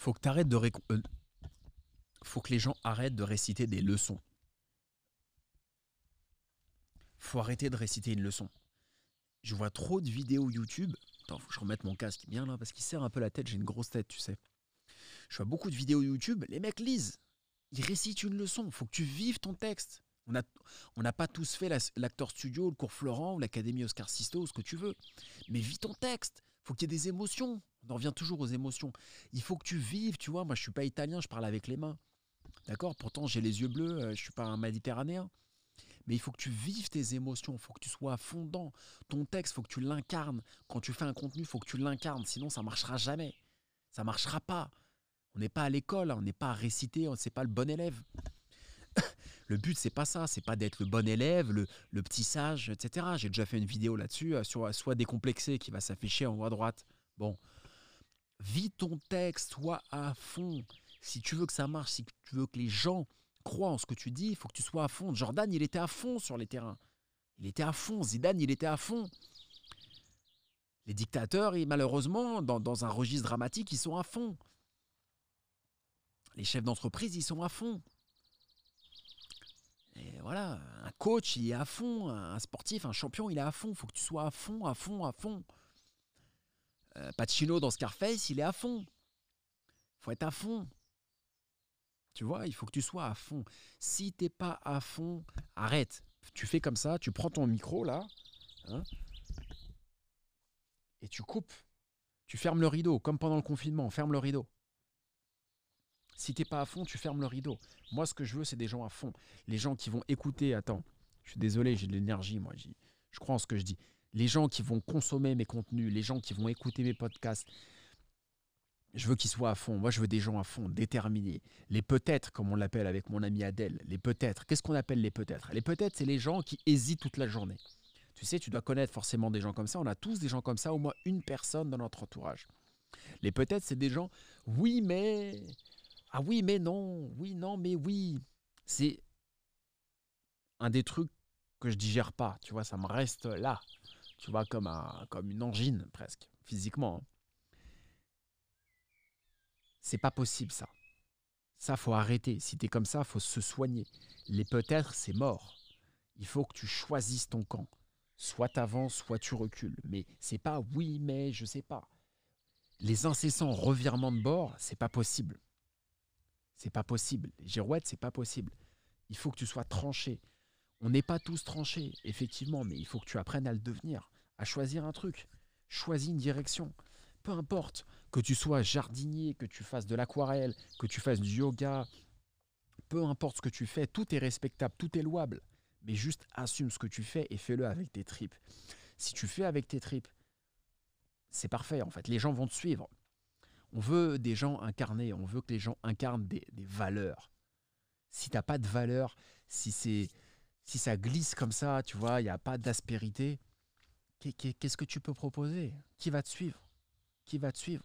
Faut que t'arrêtes de euh, faut que les gens arrêtent de réciter des leçons. Faut arrêter de réciter une leçon. Je vois trop de vidéos YouTube. Attends, faut que je remette mon casque bien là parce qu'il serre un peu la tête. J'ai une grosse tête, tu sais. Je vois beaucoup de vidéos YouTube. Les mecs lisent. Ils récitent une leçon. Faut que tu vives ton texte. On n'a pas tous fait la- l'acteur studio, le cours Florent ou l'académie Oscar Sisto, ce que tu veux. Mais vis ton texte. Faut qu'il y ait des émotions. On en revient toujours aux émotions. Il faut que tu vives, tu vois. Moi, je suis pas italien, je parle avec les mains. D'accord? Pourtant, j'ai les yeux bleus, euh, je suis pas un méditerranéen. Mais il faut que tu vives tes émotions, il faut que tu sois à fond dedans. Ton texte, il faut que tu l'incarnes. Quand tu fais un contenu, il faut que tu l'incarnes, sinon ça marchera jamais. Ça marchera pas. On n'est pas à l'école, hein, on n'est pas à réciter, on c'est pas le bon élève. Le but, c'est pas ça, c'est pas d'être le bon élève, le, le petit sage, etc. J'ai déjà fait une vidéo là-dessus, euh, euh, Soit décomplexé, qui va s'afficher en haut à droite. Bon, vis ton texte, sois à fond. Si tu veux que ça marche, si tu veux que les gens croient en ce que tu dis, il faut que tu sois à fond. Jordan, il était à fond sur les terrains. Il était à fond. Zidane, il était à fond. Les dictateurs, ils, malheureusement, dans, dans un registre dramatique, ils sont à fond. Les chefs d'entreprise, ils sont à fond. Voilà, un coach, il est à fond. Un sportif, un champion, il est à fond. Il faut que tu sois à fond, à fond, à fond. Euh, Pacino dans Scarface, il est à fond. faut être à fond. Tu vois, il faut que tu sois à fond. Si t'es pas à fond, arrête. Tu fais comme ça, tu prends ton micro là, hein, et tu coupes. Tu fermes le rideau, comme pendant le confinement, ferme le rideau. Si t'es pas à fond, tu fermes le rideau. Moi, ce que je veux, c'est des gens à fond. Les gens qui vont écouter, attends, je suis désolé, j'ai de l'énergie, moi, je crois en ce que je dis. Les gens qui vont consommer mes contenus, les gens qui vont écouter mes podcasts, je veux qu'ils soient à fond. Moi, je veux des gens à fond, déterminés. Les peut-être, comme on l'appelle avec mon ami Adèle, les peut-être. Qu'est-ce qu'on appelle les peut-être? Les peut-être, c'est les gens qui hésitent toute la journée. Tu sais, tu dois connaître forcément des gens comme ça. On a tous des gens comme ça, au moins une personne dans notre entourage. Les peut-être, c'est des gens, oui, mais. Ah oui, mais non. Oui, non, mais oui. C'est un des trucs que je digère pas. Tu vois, ça me reste là. Tu vois, comme, un, comme une angine, presque, physiquement. hein. C'est pas possible ça. Ça, faut arrêter. Si t'es comme ça, faut se soigner. Les peut-être, c'est mort. Il faut que tu choisisses ton camp. Soit t'avances, soit tu recules. Mais c'est pas oui, mais je sais pas. Les incessants revirements de bord, c'est pas possible. C'est pas possible. Les girouettes, c'est pas possible. Il faut que tu sois tranché. On n'est pas tous tranchés, effectivement, mais il faut que tu apprennes à le devenir, à choisir un truc. Choisis une direction. Peu importe que tu sois jardinier, que tu fasses de l'aquarelle, que tu fasses du yoga, peu importe ce que tu fais, tout est respectable, tout est louable. Mais juste assume ce que tu fais et fais-le avec tes tripes. Si tu fais avec tes tripes, c'est parfait en fait. Les gens vont te suivre. On veut des gens incarnés, on veut que les gens incarnent des, valeurs. Si t'as pas de valeur, si c'est si ça glisse comme ça, tu vois, il n'y a pas d'aspérité, qu'est- qu'est- qu'est-ce que tu peux proposer? Qui va te suivre? Qui va te suivre?